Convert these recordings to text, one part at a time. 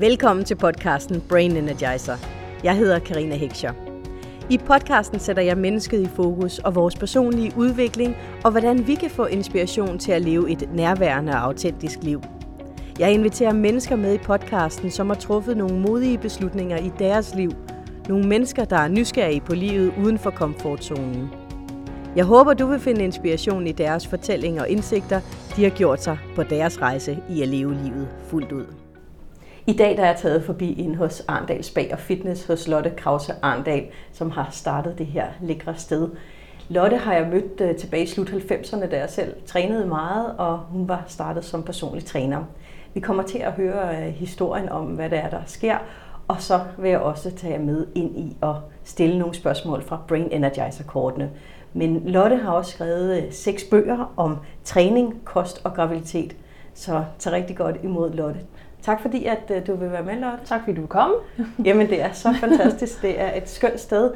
Velkommen til podcasten Brain Energizer. Jeg hedder Karina Hekscher. I podcasten sætter jeg mennesket i fokus og vores personlige udvikling, og hvordan vi kan få inspiration til at leve et nærværende og autentisk liv. Jeg inviterer mennesker med i podcasten, som har truffet nogle modige beslutninger i deres liv. Nogle mennesker, der er nysgerrige på livet uden for komfortzonen. Jeg håber, du vil finde inspiration i deres fortællinger og indsigter, de har gjort sig på deres rejse i at leve livet fuldt ud. I dag der er jeg taget forbi ind hos Arndal Spag og Fitness hos Lotte Krause Arndal, som har startet det her lækre sted. Lotte har jeg mødt øh, tilbage i slut 90'erne, da jeg selv trænede meget, og hun var startet som personlig træner. Vi kommer til at høre øh, historien om, hvad det er, der sker, og så vil jeg også tage jer med ind i at stille nogle spørgsmål fra Brain Energizer-kortene. Men Lotte har også skrevet øh, seks bøger om træning, kost og graviditet. Så tag rigtig godt imod Lotte. Tak fordi, at øh, du vil være med, Lotte. Tak fordi du vil komme. Jamen, det er så fantastisk. Det er et skønt sted.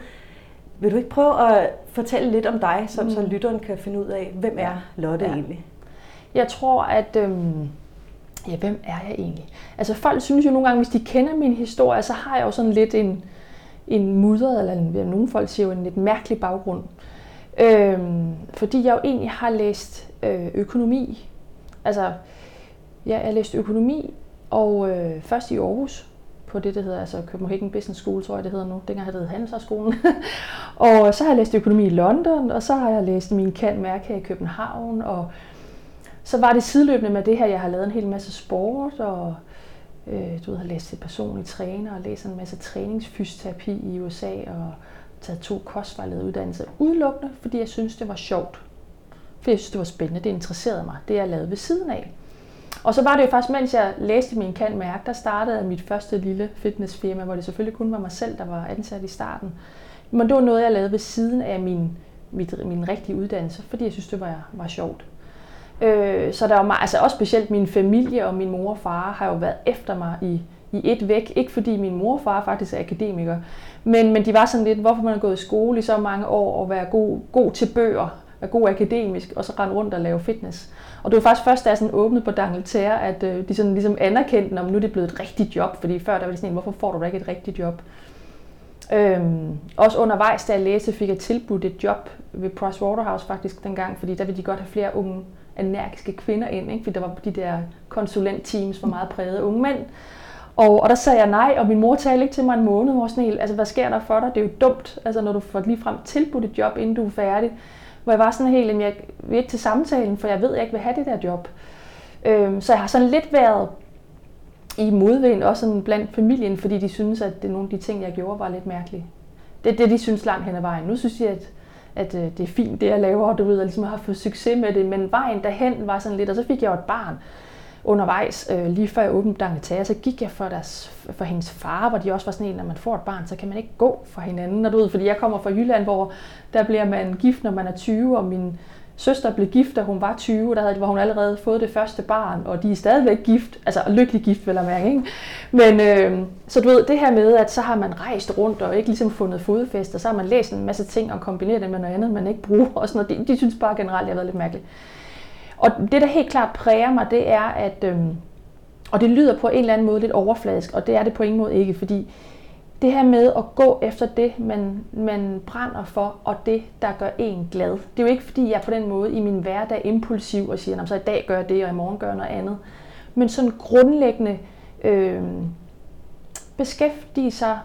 Vil du ikke prøve at fortælle lidt om dig, så, mm. så lytteren kan finde ud af, hvem er Lotte ja. egentlig? Jeg tror, at... Øhm, ja, hvem er jeg egentlig? Altså, folk synes jo nogle gange, hvis de kender min historie, så har jeg jo sådan lidt en, en mudret, eller en, nogle folk siger jo en lidt mærkelig baggrund. Øhm, fordi jeg jo egentlig har læst øh, økonomi. Altså, ja, jeg har læst økonomi, og øh, først i Aarhus, på det, der hedder altså Copenhagen Business School, tror jeg det hedder nu. Dengang hed det Handelshøjskolen. og så har jeg læst økonomi i London, og så har jeg læst min kan mærke her i København, og så var det sideløbende med det her, jeg har lavet en hel masse sport, og øh, du ved, har læst til personlig træner, og læst en masse træningsfysioterapi i USA, og taget to kostvejlederuddannelser udelukkende, fordi jeg synes, det var sjovt. Fordi jeg synes, det var spændende, det interesserede mig, det jeg lavede ved siden af. Og så var det jo faktisk, mens jeg læste min kan mærke, der startede mit første lille fitnessfirma, hvor det selvfølgelig kun var mig selv, der var ansat i starten. Men det var noget, jeg lavede ved siden af min, mit, min rigtige uddannelse, fordi jeg synes, det var, var sjovt. Øh, så der var meget, altså også specielt min familie og min mor og far har jo været efter mig i, i et væk. Ikke fordi min mor og far faktisk er akademiker, men, men de var sådan lidt, hvorfor man har gået i skole i så mange år og være god, god til bøger, være god akademisk, og så rende rundt og lave fitness. Og det var faktisk først, da jeg sådan åbnede på D'Angleterre, at øh, de sådan ligesom anerkendte, om nu er det blevet et rigtigt job, fordi før der var det sådan en, hvorfor får du da ikke et rigtigt job? Øhm, også undervejs, da jeg læste, fik jeg tilbudt et job ved Price Waterhouse faktisk dengang, fordi der ville de godt have flere unge, energiske kvinder ind, ikke? fordi der var de der konsulentteams var meget præget unge mænd. Og, og der sagde jeg nej, og min mor talte ikke til mig en måned, hvor sådan helt, altså hvad sker der for dig? Det er jo dumt, altså når du får lige frem tilbudt et job, inden du er færdig. Hvor jeg var sådan helt, at jeg vil ikke til samtalen, for jeg ved, at jeg ikke vil have det der job. Øhm, så jeg har sådan lidt været i modvind, også sådan blandt familien, fordi de synes, at det, nogle af de ting, jeg gjorde, var lidt mærkelige. Det er det, de synes langt hen ad vejen. Nu synes jeg, at, at øh, det er fint, det jeg laver, og du ved, at jeg ligesom har fået succes med det, men vejen derhen var sådan lidt, og så fik jeg jo et barn undervejs, øh, lige før jeg åbnede Dangetage, så gik jeg for, deres, for hendes far, hvor de også var sådan en, når man får et barn, så kan man ikke gå for hinanden. Når du ved, fordi jeg kommer fra Jylland, hvor der bliver man gift, når man er 20, og min søster blev gift, da hun var 20, der havde, hvor hun allerede fået det første barn, og de er stadigvæk gift, altså lykkelig gift, vel at mærke, ikke? Men øh, så du ved, det her med, at så har man rejst rundt og ikke ligesom fundet fodfæste, og så har man læst en masse ting og kombineret det med noget andet, man ikke bruger, og sådan noget. De, de synes bare generelt, at jeg har været lidt mærkeligt. Og det, der helt klart præger mig, det er, at, Øh, og det lyder på en eller anden måde lidt overfladisk, og det er det på ingen måde ikke, fordi det her med at gå efter det, man, man brænder for, og det, der gør en glad. Det er jo ikke, fordi jeg på den måde i min hverdag er impulsiv og siger, så i dag gør jeg det, og i morgen gør jeg noget andet. Men sådan grundlæggende øh, beskæftige sig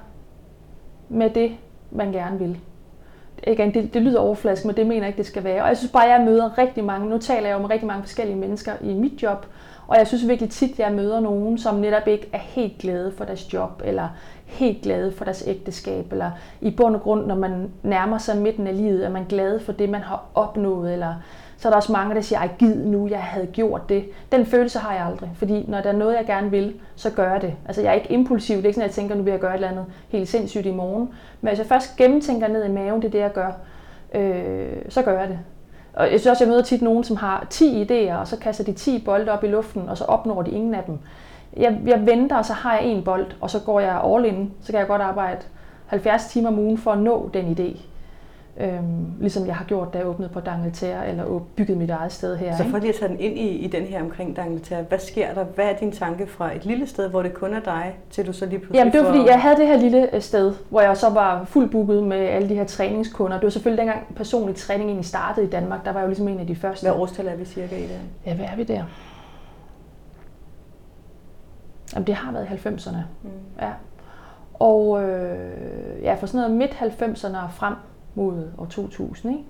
med det, man gerne vil igen, det, det lyder overfladisk, men det mener jeg ikke, det skal være. Og jeg synes bare, at jeg møder rigtig mange, nu taler jeg jo med rigtig mange forskellige mennesker i mit job, og jeg synes virkelig tit, at jeg møder nogen, som netop ikke er helt glade for deres job, eller helt glade for deres ægteskab, eller i bund og grund, når man nærmer sig midten af livet, er man glad for det, man har opnået, eller så er der også mange, der siger, ej gid nu, jeg havde gjort det. Den følelse har jeg aldrig, fordi når der er noget, jeg gerne vil, så gør jeg det. Altså jeg er ikke impulsiv, det er ikke sådan, at jeg tænker, nu vil jeg gøre et eller andet helt sindssygt i morgen. Men hvis jeg først gennemtænker ned i maven, det er det, jeg gør, øh, så gør jeg det. Og jeg synes også, jeg møder tit nogen, som har 10 idéer, og så kaster de 10 bolde op i luften, og så opnår de ingen af dem. Jeg, jeg venter, og så har jeg en bold, og så går jeg all in. Så kan jeg godt arbejde 70 timer om ugen for at nå den idé. Øhm, ligesom jeg har gjort, da jeg åbnede på Dangleterre, eller bygget mit eget sted her. Så for lige at tage den ind i, i den her omkring Dangleterre, hvad sker der? Hvad er din tanke fra et lille sted, hvor det kun er dig, til du så lige pludselig Jamen det var fordi, jeg havde det her lille øh, sted, hvor jeg så var fuldt booket med alle de her træningskunder. Det var selvfølgelig dengang personlig træning egentlig startede i Danmark. Der var jo ligesom en af de første. Hvad årstal er vi cirka i det? Ja, hvad er vi der? Jamen det har været i 90'erne. Mm. Ja. Og øh, ja, for sådan noget midt 90'erne og frem, mod år 2000. Ikke?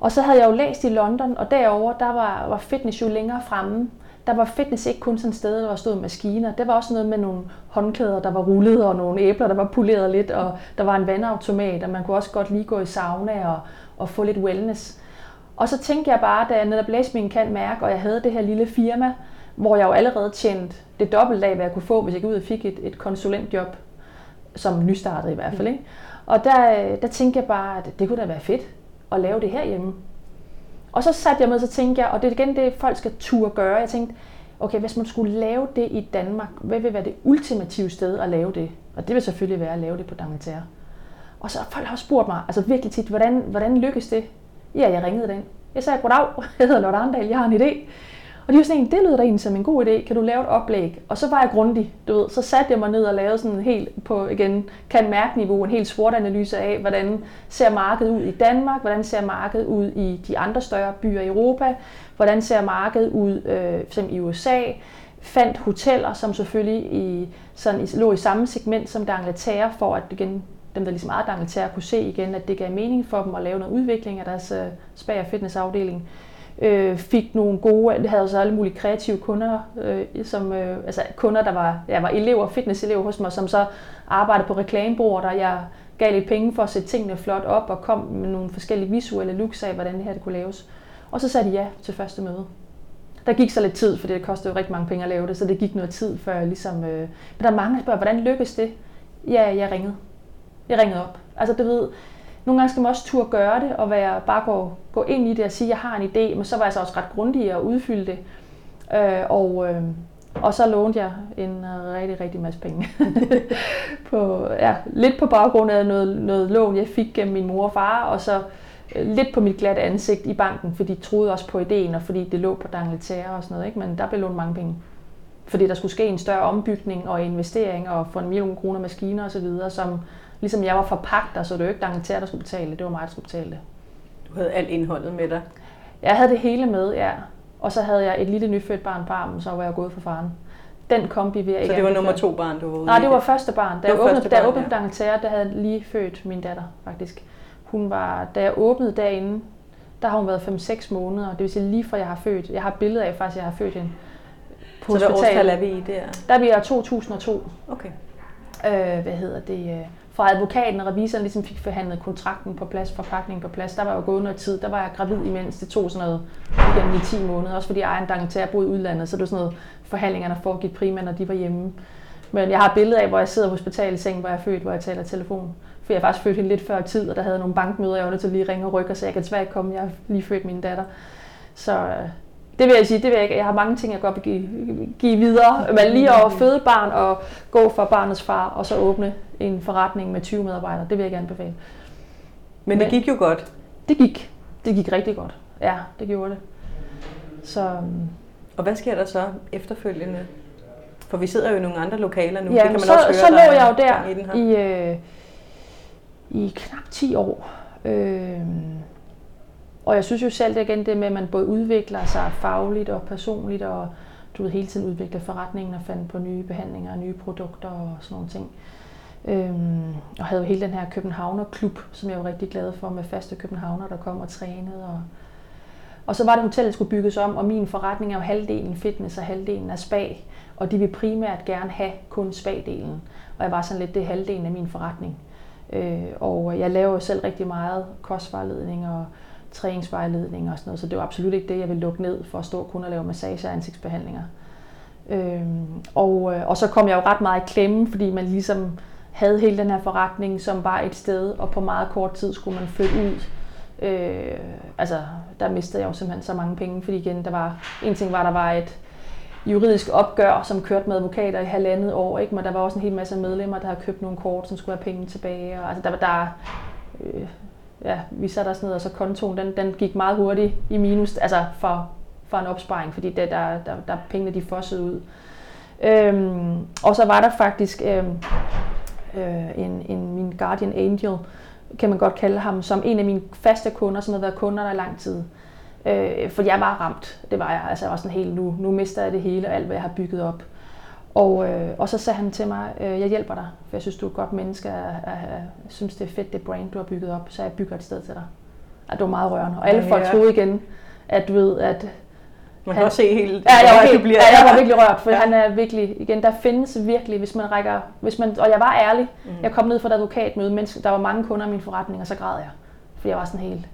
Og så havde jeg jo læst i London, og derover der var, var fitness jo længere fremme. Der var fitness ikke kun sådan et sted, der stod maskiner. Det var også noget med nogle håndklæder, der var rullet, og nogle æbler, der var poleret lidt, og der var en vandautomat, og man kunne også godt lige gå i sauna og, og få lidt wellness. Og så tænkte jeg bare, da jeg netop læste min kan mærke, og jeg havde det her lille firma, hvor jeg jo allerede tjente det dobbelte af, hvad jeg kunne få, hvis jeg gik ud og fik et, et konsulentjob, som nystartet i hvert fald. Ikke? Og der, øh, der tænkte jeg bare, at det kunne da være fedt at lave det herhjemme. Og så satte jeg med, så tænkte jeg, og det er igen det, folk skal turde gøre. Jeg tænkte, okay, hvis man skulle lave det i Danmark, hvad vil være det ultimative sted at lave det? Og det vil selvfølgelig være at lave det på Dangleterre. Og så folk har spurgt mig, altså virkelig tit, hvordan, hvordan lykkes det? Ja, jeg ringede den. Jeg sagde, goddag, jeg hedder Lotte Arndal, jeg har en idé. Og de var sådan, det lyder da egentlig som en god idé, kan du lave et oplæg? Og så var jeg grundig, du ved, så satte jeg mig ned og lavede sådan helt på, igen, kan mærke niveau, en helt sort analyse af, hvordan ser markedet ud i Danmark, hvordan ser markedet ud i de andre større byer i Europa, hvordan ser markedet ud øh, for i USA, fandt hoteller, som selvfølgelig i, sådan, lå i samme segment som D'Angleterre, for at igen, dem, der ligesom ejede D'Angleterre, kunne se igen, at det gav mening for dem at lave noget udvikling af deres øh, spa- og fitnessafdeling øh, fik nogle gode, det havde så alle mulige kreative kunder, øh, som, øh, altså kunder, der var, jeg var elever, fitnesselever hos mig, som så arbejdede på reklamebord, og jeg gav lidt penge for at sætte tingene flot op, og kom med nogle forskellige visuelle looks af, hvordan det her det kunne laves. Og så sagde de ja til første møde. Der gik så lidt tid, for det kostede jo rigtig mange penge at lave det, så det gik noget tid før jeg ligesom... Øh, men der er mange, der spørger, hvordan lykkes det? Ja, jeg ringede. Jeg ringede op. Altså, du ved, nogle gange skal man også turde gøre det, og være, bare gå, gå ind i det og sige, at jeg har en idé, men så var jeg så også ret grundig at udfylde det. Øh, og, øh, og så lånte jeg en rigtig, rigtig masse penge. på, ja, lidt på baggrund af noget, noget lån, jeg fik gennem min mor og far, og så øh, lidt på mit glatte ansigt i banken, fordi de troede også på ideen, og fordi det lå på Dangletære og sådan noget. Ikke? Men der blev lånt mange penge. Fordi der skulle ske en større ombygning og investering, og få en million kroner maskiner osv., som Ligesom jeg var forpagter, så det var ikke Dangleterre, der skulle betale det. Var mig, der skulle betale det. Du havde alt indholdet med dig? Jeg havde det hele med, ja. Og så havde jeg et lille nyfødt barn på armen, så var jeg gået for faren. Den kombi vil jeg Så det var nummer to barn, du var ude Nej, det var første barn. Da jeg åbnede, da jeg åbnede ja. på Dangleterre, der havde jeg lige født min datter, faktisk. Hun var, da jeg åbnede derinde, der har hun været 5-6 måneder. Det vil sige lige fra jeg har født. Jeg har et billede af faktisk, at jeg har født hende på Så hvad årstal er vi i der? Der er i 2002. Okay. Øh, hvad hedder det? Fra advokaten og revisoren ligesom fik forhandlet kontrakten på plads, forpakningen på plads, der var jo gået noget tid. Der var jeg gravid imens. Det tog sådan noget igen i 10 måneder. Også fordi egen Dangleterre boede i udlandet, så det var sådan noget forhandlingerne foregik primært, når de var hjemme. Men jeg har et billede af, hvor jeg sidder på hospitalsengen, hvor jeg er født, hvor jeg taler telefon. For jeg er faktisk født hende lidt før tid, og der havde nogle bankmøder, jeg var nødt til at lige ringe og rykke og jeg kan desværre ikke komme, jeg har lige født min datter. Så øh, det vil jeg sige, det vil jeg ikke. Jeg har mange ting, jeg godt vil give, give videre. Men lige at føde barn og gå fra barnets far, og så åbne en forretning med 20 medarbejdere, det vil jeg gerne befale. Men, Men det gik jo godt. Det gik. Det gik rigtig godt. Ja, det gjorde det. Så, øhm, og hvad sker der så efterfølgende? For vi sidder jo i nogle andre lokaler nu. Ja, det kan man så, også høre, så lå jeg jo der i, øh, i knap 10 år. Øh, og jeg synes jo selv, det er igen det med, at man både udvikler sig fagligt og personligt, og du ved, hele tiden udvikler forretningen og fandt på nye behandlinger og nye produkter og sådan nogle ting. Øhm, og havde jo hele den her Københavner-klub, som jeg var rigtig glad for, med faste københavner, der kom og trænede. Og, og så var det, hotellet skulle bygges om, og min forretning er jo halvdelen fitness og halvdelen er spa. Og de vil primært gerne have kun spa-delen. Og jeg var sådan lidt, det er halvdelen af min forretning. Øh, og jeg laver jo selv rigtig meget kostvejledning og træningsvejledning og sådan noget, så det var absolut ikke det, jeg ville lukke ned for at stå kun og lave massage og ansigtsbehandlinger. Øhm, og, øh, og så kom jeg jo ret meget i klemme, fordi man ligesom havde hele den her forretning, som var et sted, og på meget kort tid skulle man flytte ud. Øh, altså, der mistede jeg jo simpelthen så mange penge, fordi igen, der var, en ting var, der var et juridisk opgør, som kørte med advokater i halvandet år, ikke? men der var også en hel masse medlemmer, der havde købt nogle kort, som skulle have penge tilbage. Og, altså, der, der, øh, ja, vi satte os ned, og så kontoen, den, den gik meget hurtigt i minus, altså for, for en opsparing, fordi det, der, der, der pengene de fossede ud. Øhm, og så var der faktisk øhm, øh, en, en, min guardian angel, kan man godt kalde ham, som en af mine faste kunder, som havde været kunder der i lang tid. Øh, for jeg var ramt, det var jeg. Altså jeg var sådan helt, nu, nu mister jeg det hele, og alt hvad jeg har bygget op. Og, øh, og så sagde han til mig, øh, jeg hjælper dig, for jeg synes, du er et godt menneske, og jeg, jeg synes, det er fedt, det brand, du har bygget op, så jeg bygger et sted til dig. Og det var meget rørende. Og alle ja, folk troede igen, at du ved, at man kan han, også se helt, ja, jeg, okay, du bliver. Ja, jeg var virkelig rørt, for ja. han er virkelig, igen, der findes virkelig, hvis man rækker, hvis man, og jeg var ærlig, mm. jeg kom ned fra et advokatmøde, mens der var mange kunder i min forretning, og så græd jeg, for jeg var sådan helt,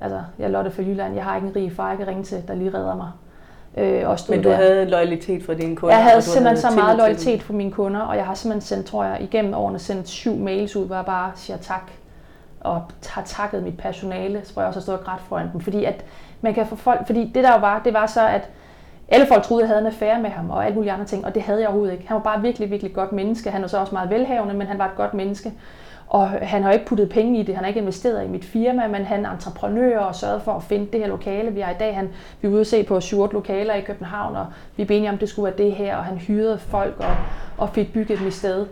altså, jeg er Lotte for Jylland, jeg har ikke en rig far, jeg kan ringe til, der lige redder mig. Øh, og Men du der. havde loyalitet for dine kunder? Jeg havde simpelthen havde så meget loyalitet for mine kunder, og jeg har simpelthen sendt, tror jeg, igennem årene sendt syv mails ud, hvor jeg bare siger tak, og har takket mit personale, så jeg også har stået og grædt foran dem, fordi at man kan få folk, fordi det der jo var, det var så, at alle folk troede, jeg havde en affære med ham, og alle mulige andre ting, og det havde jeg overhovedet ikke. Han var bare virkelig, virkelig godt menneske. Han var så også meget velhavende, men han var et godt menneske. Og han har ikke puttet penge i det, han har ikke investeret i mit firma, men han er entreprenør og sørget for at finde det her lokale. Vi er i dag, han, vi er ude at se på 7 lokaler i København, og vi er enige om, det skulle være det her, og han hyrede folk og, og fik bygget dem i sted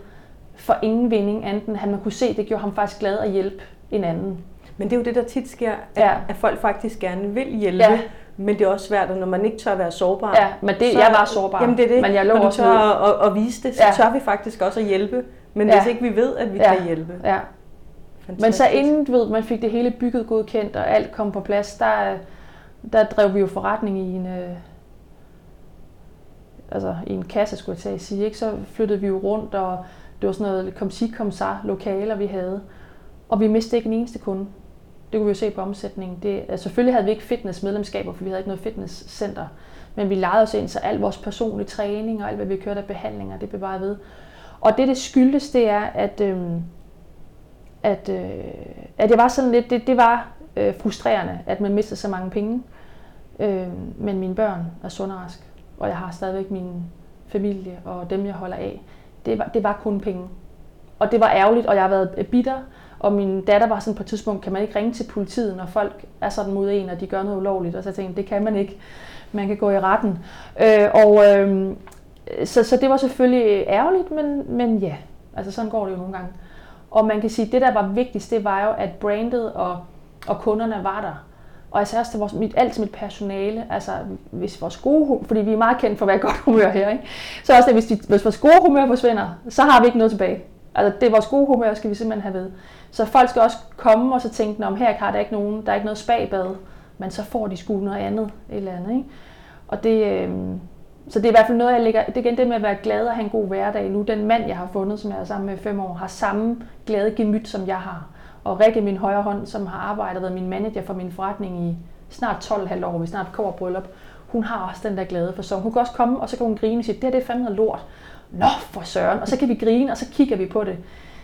for ingen vinding, anden han man kunne se, det gjorde ham faktisk glad at hjælpe en anden. Men det er jo det, der tit sker, at, ja. at folk faktisk gerne vil hjælpe, ja. men det er også svært, når man ikke tør at være sårbar. Ja, men det, så, jeg var sårbar. Jamen det er det, men jeg lå når du tør at, at, at vise det, så ja. tør vi faktisk også at hjælpe. Men ja. hvis ikke vi ved, at vi ja. kan hjælpe. Ja. Fantastisk. Men så inden du ved, man fik det hele bygget godkendt, og alt kom på plads, der, der drev vi jo forretning i en, øh, altså i en kasse, skulle jeg sige. Ikke? Så flyttede vi jo rundt, og det var sådan noget kom sig kom så lokaler, vi havde. Og vi mistede ikke en eneste kunde. Det kunne vi jo se på omsætningen. Det, altså selvfølgelig havde vi ikke fitnessmedlemskaber, for vi havde ikke noget fitnesscenter. Men vi lejede os ind, så al vores personlige træning og alt, hvad vi kørte af behandlinger, det bevarede ved. Og det, det skyldes, det er, at, øh, at, øh, at det var sådan lidt, det, det var øh, frustrerende, at man mistede så mange penge. Øh, men mine børn er sund og rask, og jeg har stadigvæk min familie og dem, jeg holder af. Det var, det var kun penge. Og det var ærgerligt, og jeg har været bitter, og min datter var sådan på et tidspunkt, kan man ikke ringe til politiet, når folk er sådan mod en, og de gør noget ulovligt? Og så tænkte jeg, det kan man ikke. Man kan gå i retten. Øh, og øh, Øh, så, så det var selvfølgelig ærgerligt, men, men ja, altså sådan går det jo nogle gange. Og man kan sige, at det der var vigtigst, det var jo, at brandet og, og kunderne var der. Og altså også til vores, mit, alt til mit personale, altså hvis vores gode fordi vi er meget kendt for at være godt humør her, ikke? så også det, hvis, de, hvis vores gode humør forsvinder, så har vi ikke noget tilbage. Altså det er vores gode humør, skal vi simpelthen have ved. Så folk skal også komme og så tænke, om her har der ikke nogen, der er ikke noget spagbad, men så får de sgu noget andet, et eller andet. Ikke? Og det, øh, så det er i hvert fald noget, jeg lægger, det er igen det med at være glad og have en god hverdag. Nu den mand, jeg har fundet, som jeg er sammen med fem år, har samme glade gemyt, som jeg har. Og Rikke, min højre hånd, som har arbejdet, med min manager for min forretning i snart 12,5 år, vi snart kommer bryllup, hun har også den der glade for så Hun kan også komme, og så kan hun grine og sige, det her det er fandme lort. Nå, for søren. Og så kan vi grine, og så kigger vi på det.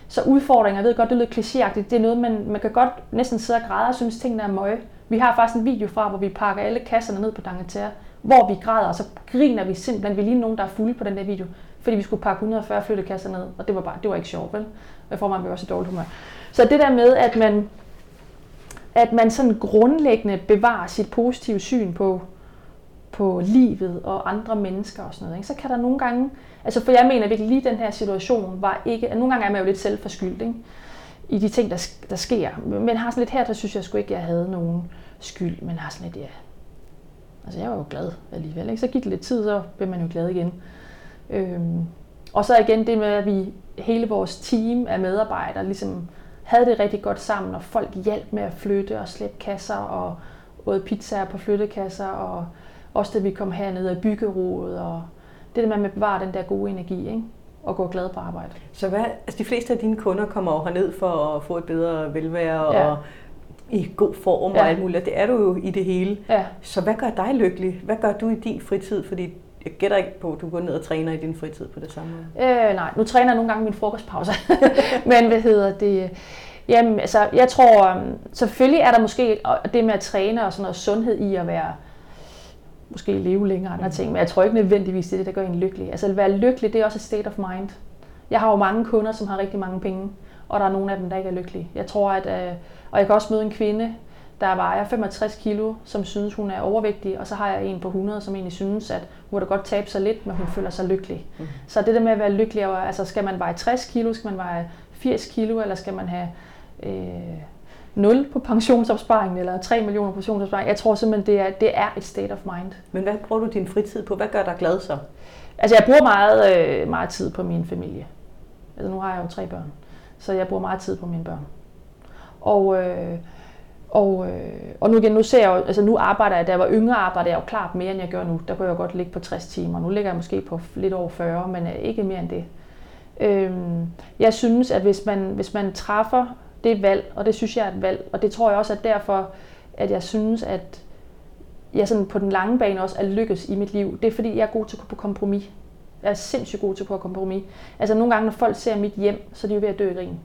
Så udfordringer, jeg ved godt, det lyder klichéagtigt, det er noget, man, man kan godt næsten sidde og græde og synes, tingene er møje. Vi har faktisk en video fra, hvor vi pakker alle kasserne ned på Dangeter, hvor vi græder, og så griner vi simpelthen. Vi lige nogen, der er fulde på den der video, fordi vi skulle pakke 140 flyttekasser ned, og det var bare, det var ikke sjovt, vel? Jeg får mig også i dårligt humør. Så det der med, at man, at man sådan grundlæggende bevarer sit positive syn på, på livet og andre mennesker og sådan noget, ikke? så kan der nogle gange, altså for jeg mener virkelig lige den her situation var ikke, at nogle gange er man jo lidt selvforskyldt, ikke? i de ting, der, der sker. Men har sådan lidt her, der synes jeg sgu ikke, jeg havde nogen skyld, men har sådan lidt, ja, altså jeg var jo glad alligevel. Ikke? Så gik det lidt tid, så blev man jo glad igen. Øhm, og så igen det med, at vi hele vores team af medarbejdere ligesom havde det rigtig godt sammen, og folk hjalp med at flytte og slæbe kasser og både pizzaer på flyttekasser, og også da vi kom herned i byggerådet, og det der med at bevare den der gode energi, ikke? og gå glad på arbejde. Så hvad, altså de fleste af dine kunder kommer over herned for at få et bedre velvære ja. og i god form ja. og alt muligt. Det er du jo i det hele. Ja. Så hvad gør dig lykkelig? Hvad gør du i din fritid? Fordi jeg gætter ikke på, at du går ned og træner i din fritid på det samme måde. Øh, nej, nu træner jeg nogle gange min frokostpause. Men hvad hedder det? Jamen, altså, jeg tror, øhm, selvfølgelig er der måske det med at træne og sådan noget sundhed i at være, måske leve længere andre ting, men jeg tror ikke nødvendigvis, det er det, der gør en lykkelig. Altså at være lykkelig, det er også et state of mind. Jeg har jo mange kunder, som har rigtig mange penge, og der er nogle af dem, der ikke er lykkelige. Jeg tror, at, øh, og jeg kan også møde en kvinde, der vejer 65 kilo, som synes, hun er overvægtig, og så har jeg en på 100, som egentlig synes, at hun da godt tabe sig lidt, men hun føler sig lykkelig. Mm. Så det der med at være lykkelig, altså skal man veje 60 kilo, skal man veje 80 kilo, eller skal man have øh, 0 på pensionsopsparingen, eller 3 millioner på pensionsopsparingen. Jeg tror simpelthen, det er, det er et state of mind. Men hvad bruger du din fritid på? Hvad gør dig glad så? Altså jeg bruger meget, øh, meget tid på min familie. Altså nu har jeg jo tre børn, så jeg bruger meget tid på mine børn. Og, øh, og, øh, og nu igen, nu ser jeg jo, altså nu arbejder jeg, da jeg var yngre, arbejder jeg jo klart mere, end jeg gør nu. Der kunne jeg godt ligge på 60 timer. Nu ligger jeg måske på lidt over 40, men øh, ikke mere end det. Øh, jeg synes, at hvis man, hvis man træffer det valg, og det synes jeg er et valg, og det tror jeg også er derfor, at jeg synes, at jeg sådan på den lange bane også er lykkes i mit liv. Det er fordi, jeg er god til at gå på kompromis. Jeg er sindssygt god til at gå på kompromis. Altså nogle gange, når folk ser mit hjem, så er de jo ved at dø i grin.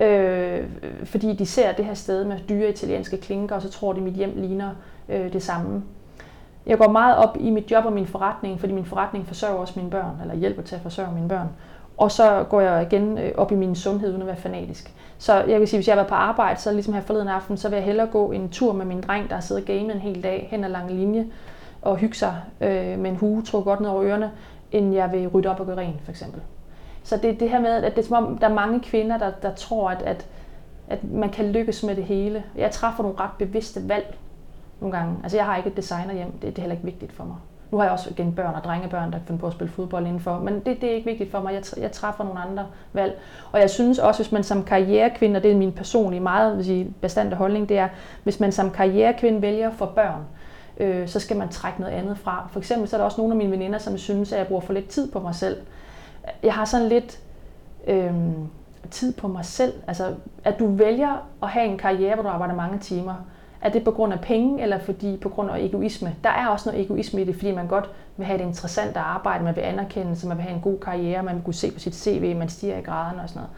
Øh, fordi de ser det her sted med dyre italienske klinker, og så tror de, at mit hjem ligner øh, det samme. Jeg går meget op i mit job og min forretning, fordi min forretning forsørger også mine børn, eller hjælper til at forsørge mine børn. Og så går jeg igen øh, op i min sundhed, uden at være fanatisk. Så jeg vil sige, hvis jeg har været på arbejde, så ligesom her forleden aften, så vil jeg hellere gå en tur med min dreng, der har siddet og gamet en hel dag hen ad lange linje, og hygge sig øh, med en hue, trukket godt ned over ørerne, end jeg vil rydde op og gøre rent, for eksempel. Så det det her med, at det er som om, der er mange kvinder, der, der tror, at, at, at man kan lykkes med det hele. Jeg træffer nogle ret bevidste valg nogle gange. Altså jeg har ikke et designer hjem, det, det er heller ikke vigtigt for mig. Nu har jeg også igen børn og drengebørn, der kan finde på at spille fodbold indenfor, men det, det er ikke vigtigt for mig. Jeg, jeg træffer nogle andre valg. Og jeg synes også, hvis man som karrierekvinde, og det er min personlige meget vil sige, bestandte holdning, det er, hvis man som karrierekvinde vælger for børn, øh, så skal man trække noget andet fra. For eksempel så er der også nogle af mine veninder, som synes, at jeg bruger for lidt tid på mig selv. Jeg har sådan lidt øh, tid på mig selv. Altså, at du vælger at have en karriere, hvor du arbejder mange timer, er det på grund af penge, eller fordi på grund af egoisme? Der er også noget egoisme i det, fordi man godt vil have et interessant arbejde, man vil anerkende, så man vil have en god karriere, man vil kunne se på sit CV, man stiger i graderne og sådan noget.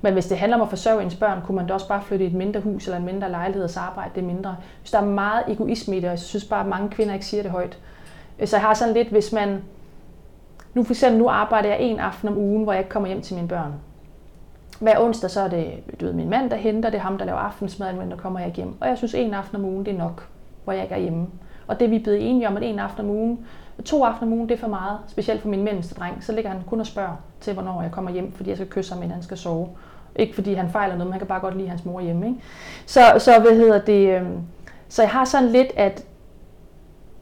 Men hvis det handler om at forsørge ens børn, kunne man da også bare flytte i et mindre hus eller en mindre lejlighed og så arbejde det mindre. Hvis der er meget egoisme i det, og jeg synes bare, at mange kvinder ikke siger det højt. Så jeg har sådan lidt, hvis man... Nu for eksempel, nu arbejder jeg en aften om ugen, hvor jeg ikke kommer hjem til mine børn. Hver onsdag så er det du ved, min mand, der henter, det er ham, der laver aftensmad, men der kommer jeg hjem. Og jeg synes, en aften om ugen, det er nok, hvor jeg ikke er hjemme. Og det er vi blevet enige om, at en aften om ugen, to aftener om ugen, det er for meget. Specielt for min mindste dreng. Så ligger han kun og spørger til, hvornår jeg kommer hjem, fordi jeg skal kysse ham, inden han skal sove. Ikke fordi han fejler noget, men han kan bare godt lide hans mor hjemme. Ikke? Så, så, hvad hedder det, øh, så jeg har sådan lidt, at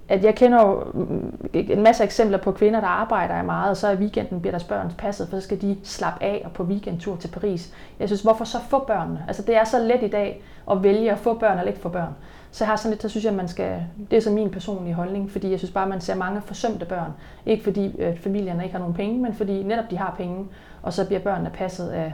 at jeg kender jo mm, en masse eksempler på kvinder, der arbejder meget, og så i weekenden bliver deres børn passet, for så skal de slappe af og på weekendtur til Paris. Jeg synes, hvorfor så få børnene? Altså det er så let i dag at vælge at få børn eller ikke få børn. Så jeg har sådan lidt, så synes jeg, at man skal, det er så min personlige holdning, fordi jeg synes bare, at man ser mange forsømte børn. Ikke fordi at familierne ikke har nogen penge, men fordi netop de har penge, og så bliver børnene passet af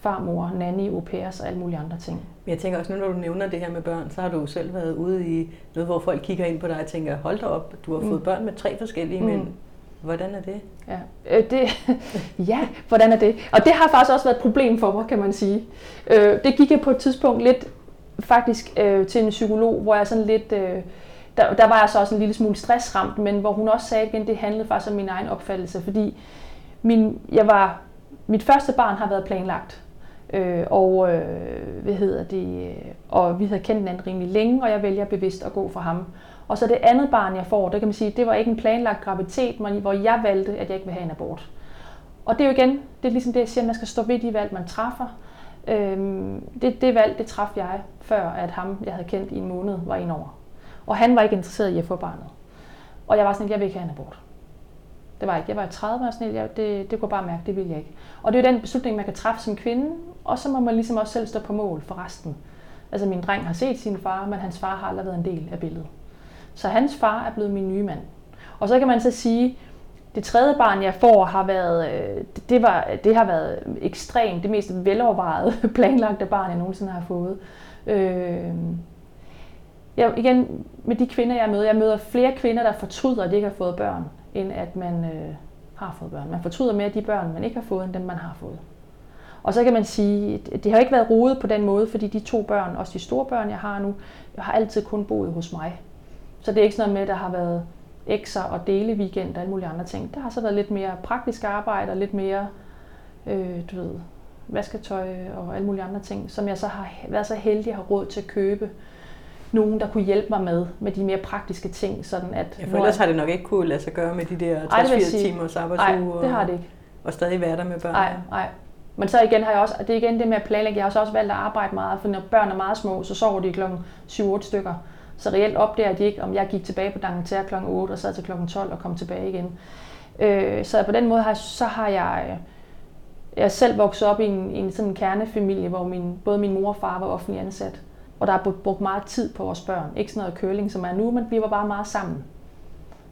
farmor, nanny, au pairs og alle mulige andre ting. Men jeg tænker også, nu når du nævner det her med børn, så har du selv været ude i noget, hvor folk kigger ind på dig og tænker, hold da op, du har fået mm. børn med tre forskellige, mm. men hvordan er det? Ja, øh, det, ja, hvordan er det? Og det har faktisk også været et problem for mig, kan man sige. Øh, det gik jeg på et tidspunkt lidt faktisk øh, til en psykolog, hvor jeg sådan lidt... Øh, der, der var jeg så også en lille smule stressramt, men hvor hun også sagde igen, det handlede faktisk om min egen opfattelse, fordi min, jeg var, mit første barn har været planlagt. Øh, og, øh, hvad hedder det, øh, og vi havde kendt hinanden rimelig længe, og jeg vælger bevidst at gå for ham. Og så det andet barn, jeg får, det kan man sige, det var ikke en planlagt graviditet, men hvor jeg valgte, at jeg ikke vil have en abort. Og det er jo igen, det er ligesom det, jeg siger, at man skal stå ved de valg, man træffer. Øhm, det, det valg, det traf jeg, før at ham, jeg havde kendt i en måned, var en over. Og han var ikke interesseret i at få barnet. Og jeg var sådan, at jeg vil ikke have en abort. Det var ikke. Jeg var 30 og sådan jeg, det, det kunne bare mærke, det ville jeg ikke. Og det er jo den beslutning, man kan træffe som kvinde, og så må man ligesom også selv stå på mål for resten. Altså min dreng har set sin far, men hans far har aldrig været en del af billedet. Så hans far er blevet min nye mand. Og så kan man så sige, det tredje barn, jeg får, har været, øh, det, var, det har været ekstremt, det mest velovervejede planlagte barn, jeg nogensinde har fået. Øh, jeg, igen, med de kvinder, jeg møder, jeg møder flere kvinder, der fortryder, at de ikke har fået børn end at man øh, har fået børn. Man fortryder mere de børn, man ikke har fået, end dem, man har fået. Og så kan man sige, at det har ikke været rodet på den måde, fordi de to børn, også de store børn, jeg har nu, jeg har altid kun boet hos mig. Så det er ikke sådan noget med, at der har været ekser og dele weekend og alle mulige andre ting. Der har så været lidt mere praktisk arbejde og lidt mere, øh, du ved, vasketøj og alle mulige andre ting, som jeg så har været så heldig at have råd til at købe nogen, der kunne hjælpe mig med, med de mere praktiske ting, sådan at... Ja, for ellers har det nok ikke kunne lade sig gøre med de der 60-80 timers arbejdsuge. Nej, det har det ikke. Og, og stadig være der med børn. Nej, nej. Men så igen har jeg også, og det er igen det med at planlægge, jeg har så også valgt at arbejde meget, for når børn er meget små, så sover de klokken 7-8 stykker. Så reelt opdager de ikke, om jeg gik tilbage på Dangleterre kl. 8 og sad til kl. 12 og kom tilbage igen. Øh, så på den måde har, så har jeg, jeg er selv vokset op i en, en sådan en kernefamilie, hvor min, både min mor og far var offentlig ansat. Og der er brugt meget tid på vores børn. Ikke sådan noget køling, som er nu, men vi var bare meget sammen.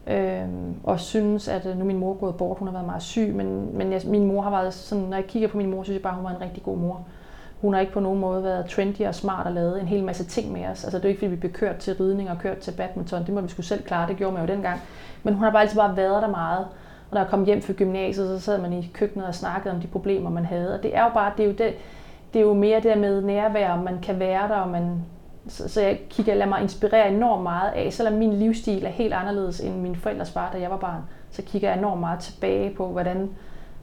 Øhm, og synes, at øh, nu min mor er gået bort, hun har været meget syg, men, men jeg, min mor har været sådan, når jeg kigger på min mor, synes jeg bare, hun var en rigtig god mor. Hun har ikke på nogen måde været trendy og smart og lavet en hel masse ting med os. Altså det er ikke, fordi vi blev kørt til ridning og kørt til badminton. Det må vi skulle selv klare, det gjorde man jo dengang. Men hun har bare altid bare været der meget. Og når jeg kom hjem fra gymnasiet, så sad man i køkkenet og snakkede om de problemer, man havde. Og det er jo bare, det er jo, det, det er jo mere det med nærvær, om man kan være der, og man, så, så jeg kigger, lader mig inspirere enormt meget af, selvom min livsstil er helt anderledes end min forældres var, da jeg var barn, så kigger jeg enormt meget tilbage på, hvordan,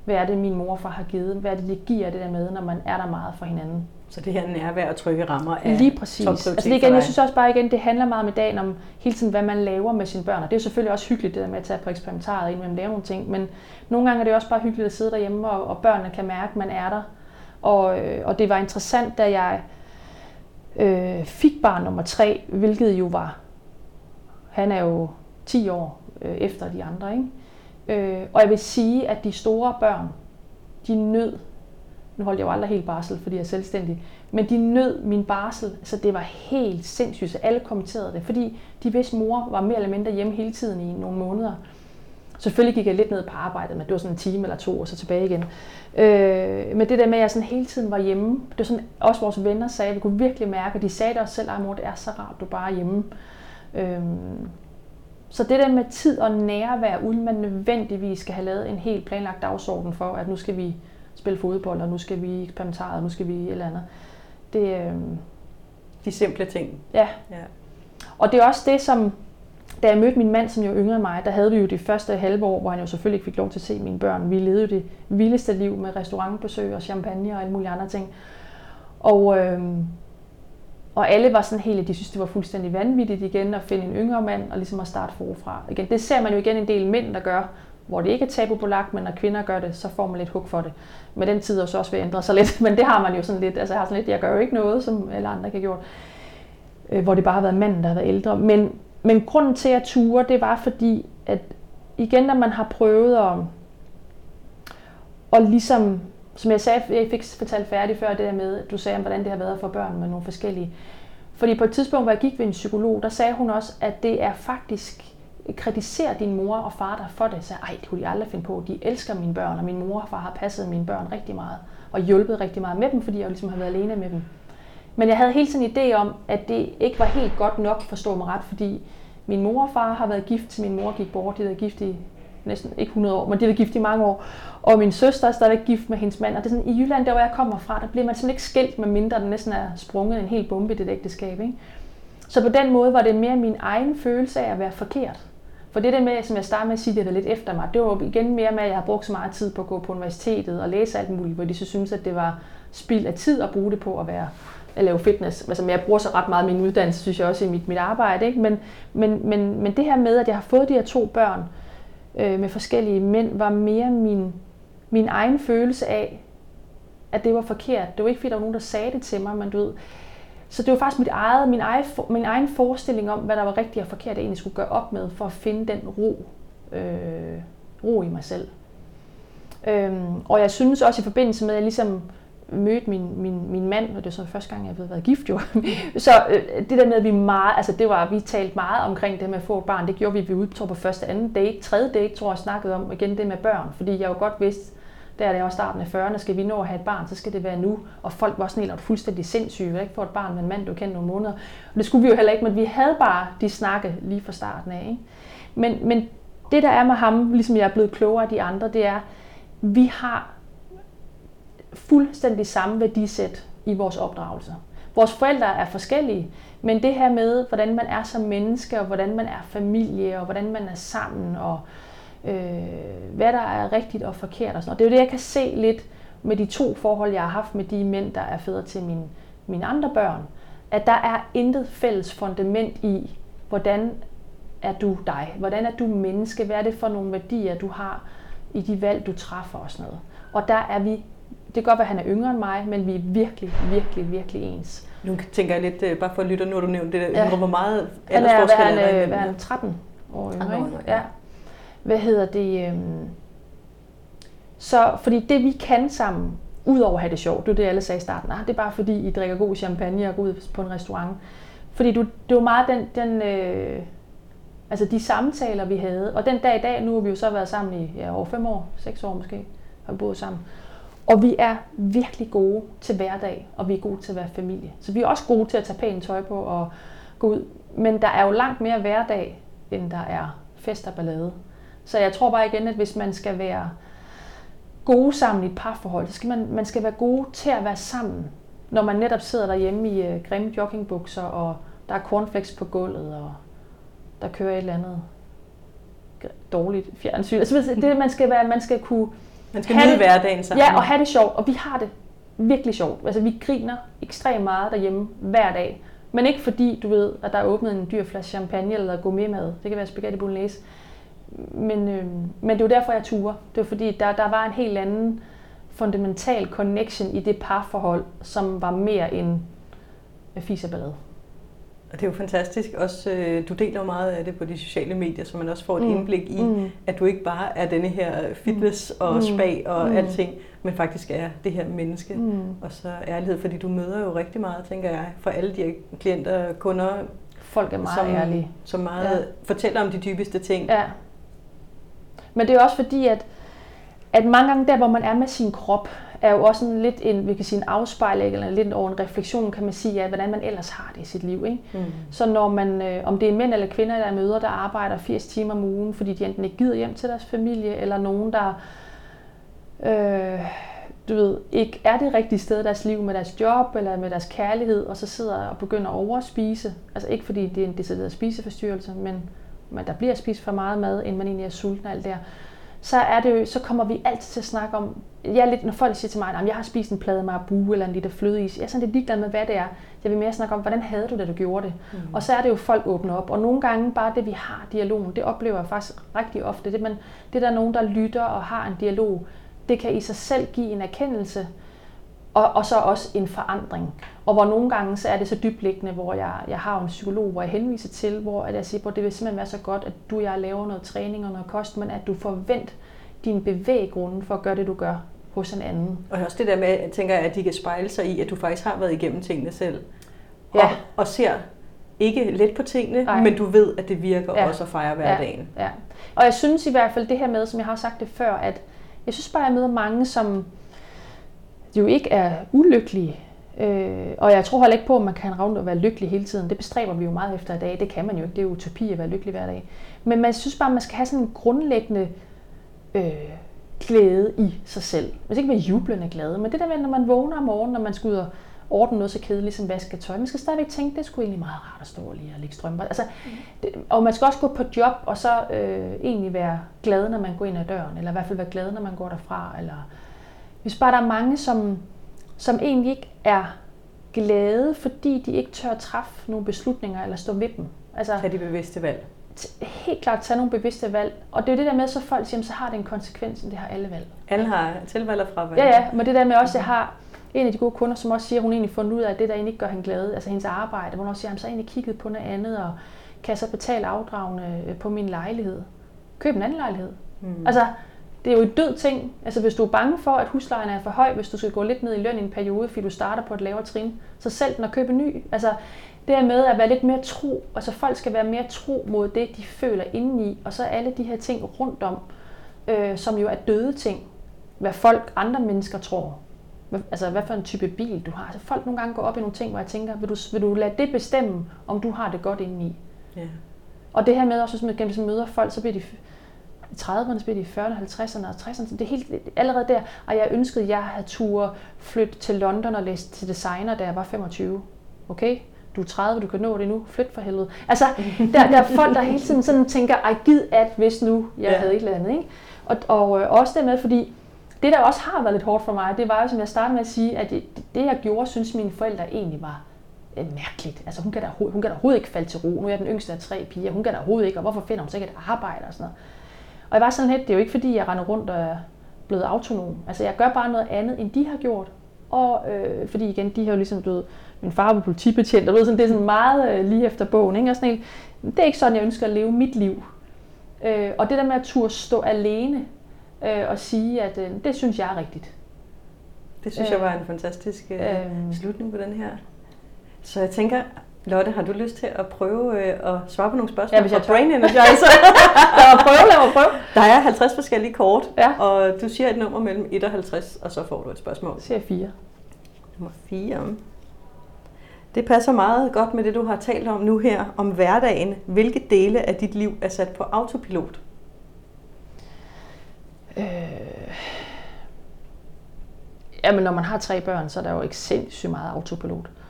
hvad er det, min mor far har givet, hvad er det, det giver det der med, når man er der meget for hinanden. Så det her nærvær og trygge rammer er Lige præcis. Altså det igen, jeg synes også bare igen, det handler meget om i dag om hele tiden, hvad man laver med sine børn. Og det er jo selvfølgelig også hyggeligt, det der med at tage på eksperimentaret, inden man laver nogle ting. Men nogle gange er det også bare hyggeligt at sidde derhjemme, og, og børnene kan mærke, at man er der. Og, øh, og det var interessant, da jeg øh, fik barn nummer tre, hvilket jo var, han er jo 10 år øh, efter de andre, ikke? Øh, og jeg vil sige, at de store børn, de nød, nu holdt jeg jo aldrig helt barsel, fordi jeg er selvstændig, men de nød min barsel, så det var helt sindssygt, så alle kommenterede det, fordi de vidste, mor var mere eller mindre hjemme hele tiden i nogle måneder. Selvfølgelig gik jeg lidt ned på arbejdet, men det var sådan en time eller to, og så tilbage igen. Øh, men det der med, at jeg sådan hele tiden var hjemme, det var sådan, også vores venner sagde, at vi kunne virkelig mærke, at de sagde det også selv, at mor, det er så rart, du bare er hjemme. Øh, så det der med tid og nærvær, uden man nødvendigvis skal have lavet en helt planlagt dagsorden for, at nu skal vi spille fodbold, og nu skal vi eksperimentere, og nu skal vi et eller andet. Det, øh, De simple ting. Ja. ja. Og det er også det, som da jeg mødte min mand, som jo yngre end mig, der havde vi jo det første halve år, hvor han jo selvfølgelig ikke fik lov til at se mine børn. Vi levede jo det vildeste liv med restaurantbesøg og champagne og alle mulige andre ting. Og, øh, og alle var sådan helt, at de synes, det var fuldstændig vanvittigt igen at finde en yngre mand og ligesom at starte forfra. Igen, det ser man jo igen en del mænd, der gør, hvor det ikke er tabu på lagt, men når kvinder gør det, så får man lidt hug for det. Men den tid er så også ved at ændre sig lidt, men det har man jo sådan lidt, altså jeg har sådan lidt, jeg gør jo ikke noget, som alle andre kan gjort, øh, hvor det bare har været manden, der har været ældre. Men men grunden til at ture, det var fordi, at igen, når man har prøvet at, og ligesom, som jeg sagde, jeg fik fortalt færdigt før det der med, at du sagde, hvordan det har været for børn med nogle forskellige. Fordi på et tidspunkt, hvor jeg gik ved en psykolog, der sagde hun også, at det er faktisk kritisere din mor og far der for det. Så ej, det kunne de aldrig finde på. De elsker mine børn, og min mor og far har passet mine børn rigtig meget, og hjulpet rigtig meget med dem, fordi jeg ligesom har været alene med dem. Men jeg havde hele tiden en idé om, at det ikke var helt godt nok, forstå mig ret, fordi min mor og far har været gift, til min mor gik bort. De har været gift i næsten ikke 100 år, men de har været gift i mange år. Og min søster er stadigvæk gift med hendes mand. Og det er sådan, i Jylland, der hvor jeg kommer fra, der bliver man simpelthen ikke skilt, med mindre den næsten er sprunget en hel bombe i det ægteskab. Ikke? Så på den måde var det mere min egen følelse af at være forkert. For det der med, som jeg startede med at sige, det var lidt efter mig, det var igen mere med, at jeg har brugt så meget tid på at gå på universitetet og læse alt muligt, hvor de så synes, at det var spild af tid at bruge det på at være at lave fitness. Altså, jeg bruger så ret meget min uddannelse, synes jeg også, i mit, mit arbejde. Ikke? Men, men, men, men det her med, at jeg har fået de her to børn øh, med forskellige mænd, var mere min, min egen følelse af, at det var forkert. Det var ikke, fordi der var nogen, der sagde det til mig, men du ved, så det var faktisk mit eget, min, egen, min egen forestilling om, hvad der var rigtigt og forkert, jeg egentlig skulle gøre op med, for at finde den ro, øh, ro i mig selv. Øhm, og jeg synes også i forbindelse med, at jeg ligesom mødte min, min, min mand, og det var så første gang, jeg havde været gift jo. så øh, det der med, at vi meget, altså det var, vi talte meget omkring det med at få et barn, det gjorde vi, vi udtog på første, anden date, tredje date, tror jeg, snakkede om igen det med børn, fordi jeg jo godt vidste, der er det også starten af 40'erne, skal vi nå at have et barn, så skal det være nu. Og folk var sådan helt fuldstændig sindssyge, vil ikke få et barn med en mand, du kender nogle måneder. Og det skulle vi jo heller ikke, men vi havde bare de snakke lige fra starten af. Ikke? Men, men det der er med ham, ligesom jeg er blevet klogere af de andre, det er, vi har fuldstændig samme værdisæt i vores opdragelse. Vores forældre er forskellige, men det her med, hvordan man er som menneske, og hvordan man er familie, og hvordan man er sammen, og øh, hvad der er rigtigt og forkert og sådan noget. Det er jo det, jeg kan se lidt med de to forhold, jeg har haft med de mænd, der er fædre til mine, mine andre børn, at der er intet fælles fundament i, hvordan er du dig? Hvordan er du menneske? Hvad er det for nogle værdier, du har i de valg, du træffer og sådan noget? Og der er vi, det kan godt være, at han er yngre end mig, men vi er virkelig, virkelig, virkelig ens. Nu tænker jeg lidt, øh, bare for at lytte, nu har du nævnt det der, Ja. hvor meget Han er, aldersforskel han, er der øh, imellem? hvad er han 13 år yngre, ikke? ja. Hvad hedder det? øhm, Så, fordi det vi kan sammen, udover at have det sjovt, det er det alle sagde i starten, ah, det er bare fordi I drikker god champagne og går ud på en restaurant. Fordi du, det var meget den, den øh, altså de samtaler vi havde, og den dag i dag, nu har vi jo så været sammen i ja, over fem år, seks år måske, har vi boet sammen. Og vi er virkelig gode til hverdag, og vi er gode til at være familie. Så vi er også gode til at tage pænt tøj på og gå ud. Men der er jo langt mere hverdag, end der er fest og ballade. Så jeg tror bare igen, at hvis man skal være gode sammen i et parforhold, så skal man, man skal være gode til at være sammen. Når man netop sidder derhjemme i øh, grimme joggingbukser, og der er cornflakes på gulvet, og der kører et eller andet dårligt fjernsyn. Altså, det man skal være, man skal kunne man skal have nyde det- hverdagen sammen. Ja, og have det sjovt. Og vi har det virkelig sjovt. Altså, vi griner ekstremt meget derhjemme hver dag. Men ikke fordi, du ved, at der er åbnet en dyr flaske champagne eller gourmetmad. Det kan være spaghetti bolognese. Men, øh, men det var derfor, jeg turer. Det var fordi, der, der var en helt anden fundamental connection i det parforhold, som var mere end fis og det er jo fantastisk. Også, øh, du deler jo meget af det på de sociale medier, så man også får et Mm. indblik i, Mm. at du ikke bare er denne her fitness og Mm. spa og Mm. alting, men faktisk er det her menneske. Mm. Og så ærlighed, fordi du møder jo rigtig meget, tænker jeg, for alle de her klienter og kunder, Folk er meget som, ærlige. som meget Ja. fortæller om de dybeste ting. Ja. Men det er også fordi, at, at mange gange der, hvor man er med sin krop, er jo også sådan lidt en, vi kan sige, en afspejling, eller lidt over en refleksion, kan man sige, af, hvordan man ellers har det i sit liv. Ikke? Mm. Så når man, øh, om det er mænd eller kvinder, der er møder, der arbejder 80 timer om ugen, fordi de enten ikke gider hjem til deres familie, eller nogen, der øh, du ved, ikke er det rigtige sted i deres liv med deres job eller med deres kærlighed, og så sidder og begynder at overspise. Altså ikke fordi det er en decideret spiseforstyrrelse, men, men der bliver spist for meget mad, end man egentlig er sulten og alt der. Så, er det så kommer vi altid til at snakke om, jeg lidt, når folk siger til mig, at jeg har spist en plade marabu eller en liter flødeis, jeg er sådan lidt ligeglad med, hvad det er. Jeg vil mere snakke om, hvordan havde du det, du gjorde det? Mm. Og så er det jo, folk åbner op. Og nogle gange bare det, vi har dialogen, det oplever jeg faktisk rigtig ofte. Det, man, det der er nogen, der lytter og har en dialog, det kan i sig selv give en erkendelse, og, og så også en forandring. Og hvor nogle gange så er det så dybliggende, hvor jeg, jeg har en psykolog, hvor jeg henviser til, hvor at jeg siger, at det vil simpelthen være så godt, at du og jeg laver noget træning og noget kost, men at du forvent din bevæggrunde for at gøre det, du gør hos en anden. Og også det der med, jeg tænker, at de kan spejle sig i, at du faktisk har været igennem tingene selv. Ja. Og, og ser ikke let på tingene, Nej. men du ved, at det virker Ja. også at fejre hverdagen. Ja, ja. Og jeg synes i hvert fald det her med, som jeg har sagt det før, at jeg synes bare, at jeg møder mange, som jo ikke er ulykkelige. Øh, og jeg tror heller ikke på, at man kan rundt og være lykkelig hele tiden. Det bestræber vi jo meget efter i dag. Det kan man jo ikke. Det er jo utopi at være lykkelig hver dag. Men man synes bare, at man skal have sådan en grundlæggende øh, glæde i sig selv. Man skal ikke være jublende glad, men det der med, når man vågner om morgenen, når man skal ud og ordne noget så kedeligt som vaske tøj. Man skal stadigvæk tænke, det skulle egentlig meget rart at stå lige og lægge strømper. Altså, det, og man skal også gå på job og så øh, egentlig være glad, når man går ind ad døren, eller i hvert fald være glad, når man går derfra. Eller, hvis bare der er mange, som, som egentlig ikke er glade, fordi de ikke tør træffe nogle beslutninger eller stå ved dem. Altså, Tag de bevidste valg. helt klart tage nogle bevidste valg. Og det er jo det der med, så folk siger, "Jamen, så har det en konsekvens, det har alle valg. Alle har tilvalg og fravalg. Ja, ja, men det der med også, jeg har en af de gode kunder, som også siger, at hun egentlig fundet ud af, at det der egentlig ikke gør hende glad, altså hendes arbejde, hvor hun også siger, at så egentlig kigget på noget andet, og kan jeg så betale afdragende øh, på min lejlighed. Køb en anden lejlighed. Mm. Altså, det er jo en død ting. Altså, hvis du er bange for, at huslejen er for høj, hvis du skal gå lidt ned i løn i en periode, fordi du starter på et lavere trin, så sælg den og køb en ny. Altså, det her med at være lidt mere tro, altså folk skal være mere tro mod det, de føler indeni, og så alle de her ting rundt om, øh, som jo er døde ting, hvad folk, andre mennesker tror. Altså, hvad for en type bil du har. Altså, folk nogle gange går op i nogle ting, hvor jeg tænker, vil du, vil du lade det bestemme, om du har det godt indeni? Ja. Og det her med også, hvis man møder folk, så bliver de 30'erne, så bliver de i 40'erne, 50'erne og 60'erne. Det er helt allerede der. Og jeg ønskede, at jeg havde tur flytte til London og læse til designer, da jeg var 25. Okay? Du er 30, du kan nå det nu. Flyt for helvede. Altså, der, der er folk, der hele tiden sådan tænker, ej gid at, hvis nu jeg Ja. havde et eller andet. Ikke? Og, og øh, også dermed, fordi det, der også har været lidt hårdt for mig, det var jo, som jeg startede med at sige, at det, det jeg gjorde, synes mine forældre egentlig var øh, mærkeligt. Altså hun kan, da, hun kan da overhovedet ikke falde til ro. Nu er jeg den yngste af tre piger. Hun kan da overhovedet ikke, og hvorfor finder hun så ikke et arbejde og sådan noget. Og jeg var sådan lidt, det er jo ikke fordi, jeg render rundt og er blevet autonom. Altså jeg gør bare noget andet, end de har gjort. Og øh, fordi igen, de har jo ligesom blevet, min far var politibetjent, og ved, sådan, det er sådan meget øh, lige efter bogen. Ikke? Og sådan en, det er ikke sådan, jeg ønsker at leve mit liv. Øh, og det der med at turde stå alene øh, og sige, at øh, det synes jeg er rigtigt. Det synes øh, jeg var en fantastisk øh, øh, slutning på den her. Så jeg tænker, Lotte, har du lyst til at prøve øh, at svare på nogle spørgsmål ja, hvis jeg fra Brain Energizer? lad mig prøve, lad mig prøve. Der er 50 forskellige kort, ja. og du siger et nummer mellem 1 og 50, og så får du et spørgsmål. Jeg siger 4. Nummer 4. Det passer meget godt med det, du har talt om nu her, om hverdagen. Hvilke dele af dit liv er sat på autopilot? Øh... Jamen, når man har tre børn, så er der jo ikke sindssygt meget autopilot. Øh,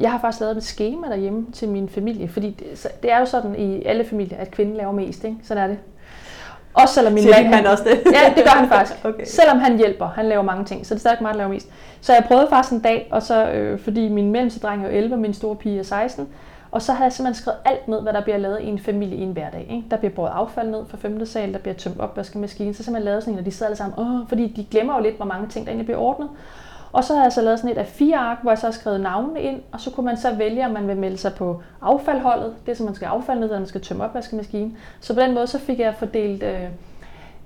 jeg har faktisk lavet et schema derhjemme til min familie, fordi det, det er jo sådan i alle familier, at kvinden laver mest, ikke? Sådan er det. Også selvom min mand... Han også det? ja, det gør han faktisk. Okay. Selvom han hjælper, han laver mange ting, så det er stadig mig, der laver mest. Så jeg prøvede faktisk en dag, og så, øh, fordi min mellemste dreng er 11, og min store pige er 16, og så havde jeg simpelthen skrevet alt ned, hvad der bliver lavet i en familie i en hverdag. Ikke? Der bliver båret affald ned fra 5. sal, der bliver tømt opvaskemaskinen, så simpelthen lavet sådan en, og de sidder alle sammen, Åh, fordi de glemmer jo lidt, hvor mange ting der egentlig bliver ordnet. Og så har jeg så lavet sådan et af fire ark, hvor jeg så har skrevet navnene ind, og så kunne man så vælge, om man vil melde sig på affaldholdet, det som man skal affalde ned, eller man skal tømme opvaskemaskinen. Så på den måde så fik jeg fordelt øh,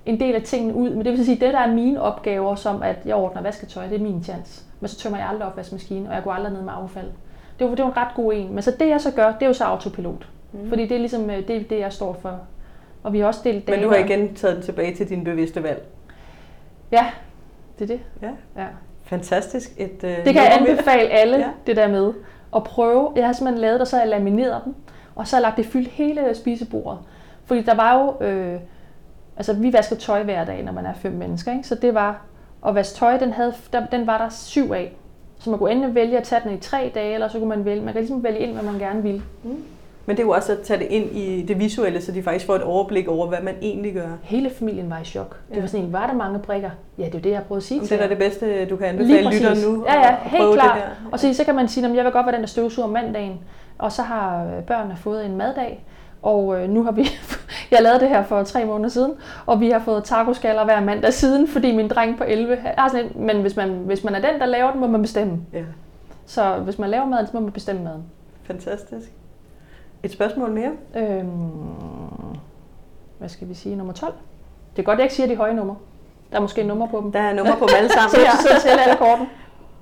en del af tingene ud. Men det vil sige, det der er mine opgaver, som at jeg ordner vasketøj, det er min chance. Men så tømmer jeg aldrig opvaskemaskinen, og jeg går aldrig ned med affald. Det var, det var en ret god en. Men så det jeg så gør, det er jo så autopilot. Mm. Fordi det er ligesom øh, det, det, jeg står for. Og vi har også delt Men du har igen taget den tilbage til din bevidste valg? Ja, det er det. Ja. ja. Fantastisk. Et, uh, det kan jeg anbefale alle, ja. det der med at prøve. Jeg har simpelthen lavet det, og så jeg lamineret dem, og så har jeg lagt det fyldt hele spisebordet. Fordi der var jo, øh, altså vi vasker tøj hver dag, når man er fem mennesker, ikke? så det var, at vaske tøj, den, havde, der, den var der syv af. Så man kunne enten vælge at tage den i tre dage, eller så kunne man vælge, man kan ligesom vælge ind, hvad man gerne vil. Mm. Men det er jo også at tage det ind i det visuelle, så de faktisk får et overblik over, hvad man egentlig gør. Hele familien var i chok. Det var sådan, var der mange brikker? Ja, det er det, jeg har prøvet at sige til Det er det bedste, du kan anbefale lytteren nu. Ja, ja, helt klart. Og så, så kan man sige, at jeg vil godt være den, der støvsuger om mandagen. Og så har øh, børnene fået en maddag. Og øh, nu har vi, jeg lavede det her for tre måneder siden, og vi har fået tacoskaller hver mandag siden, fordi min dreng på 11 har sådan en, men hvis man, hvis man er den, der laver den, må man bestemme. Ja. Så hvis man laver maden, så må man bestemme maden. Fantastisk. Et spørgsmål mere? Øhm, hvad skal vi sige? Nummer 12? Det er godt, jeg ikke siger de høje numre. Der er måske nummer på dem. Der er nummer på dem alle sammen. så jeg sidder til alle korten.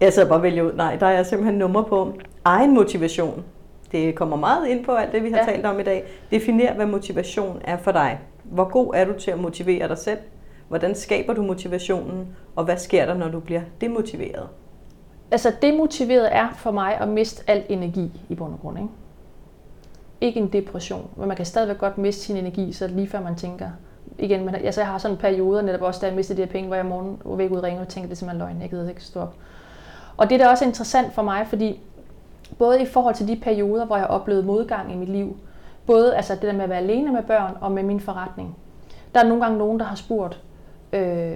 Jeg sidder bare vælge ud. Nej, der er simpelthen nummer på. Egen motivation. Det kommer meget ind på alt det, vi har ja. talt om i dag. Definer, hvad motivation er for dig. Hvor god er du til at motivere dig selv? Hvordan skaber du motivationen? Og hvad sker der, når du bliver demotiveret? Altså, demotiveret er for mig at miste al energi i bund og grund. Ikke? Ikke en depression, men man kan stadigvæk godt miste sin energi, så lige før man tænker, igen, men altså jeg har sådan en periode, netop også da jeg mistede de her penge, hvor jeg morgen var væk ud ringe og tænkte, det er simpelthen løgn, jeg gider ikke stå op. Og det er da også interessant for mig, fordi både i forhold til de perioder, hvor jeg oplevede modgang i mit liv, både altså det der med at være alene med børn og med min forretning, der er nogle gange nogen, der har spurgt, øh,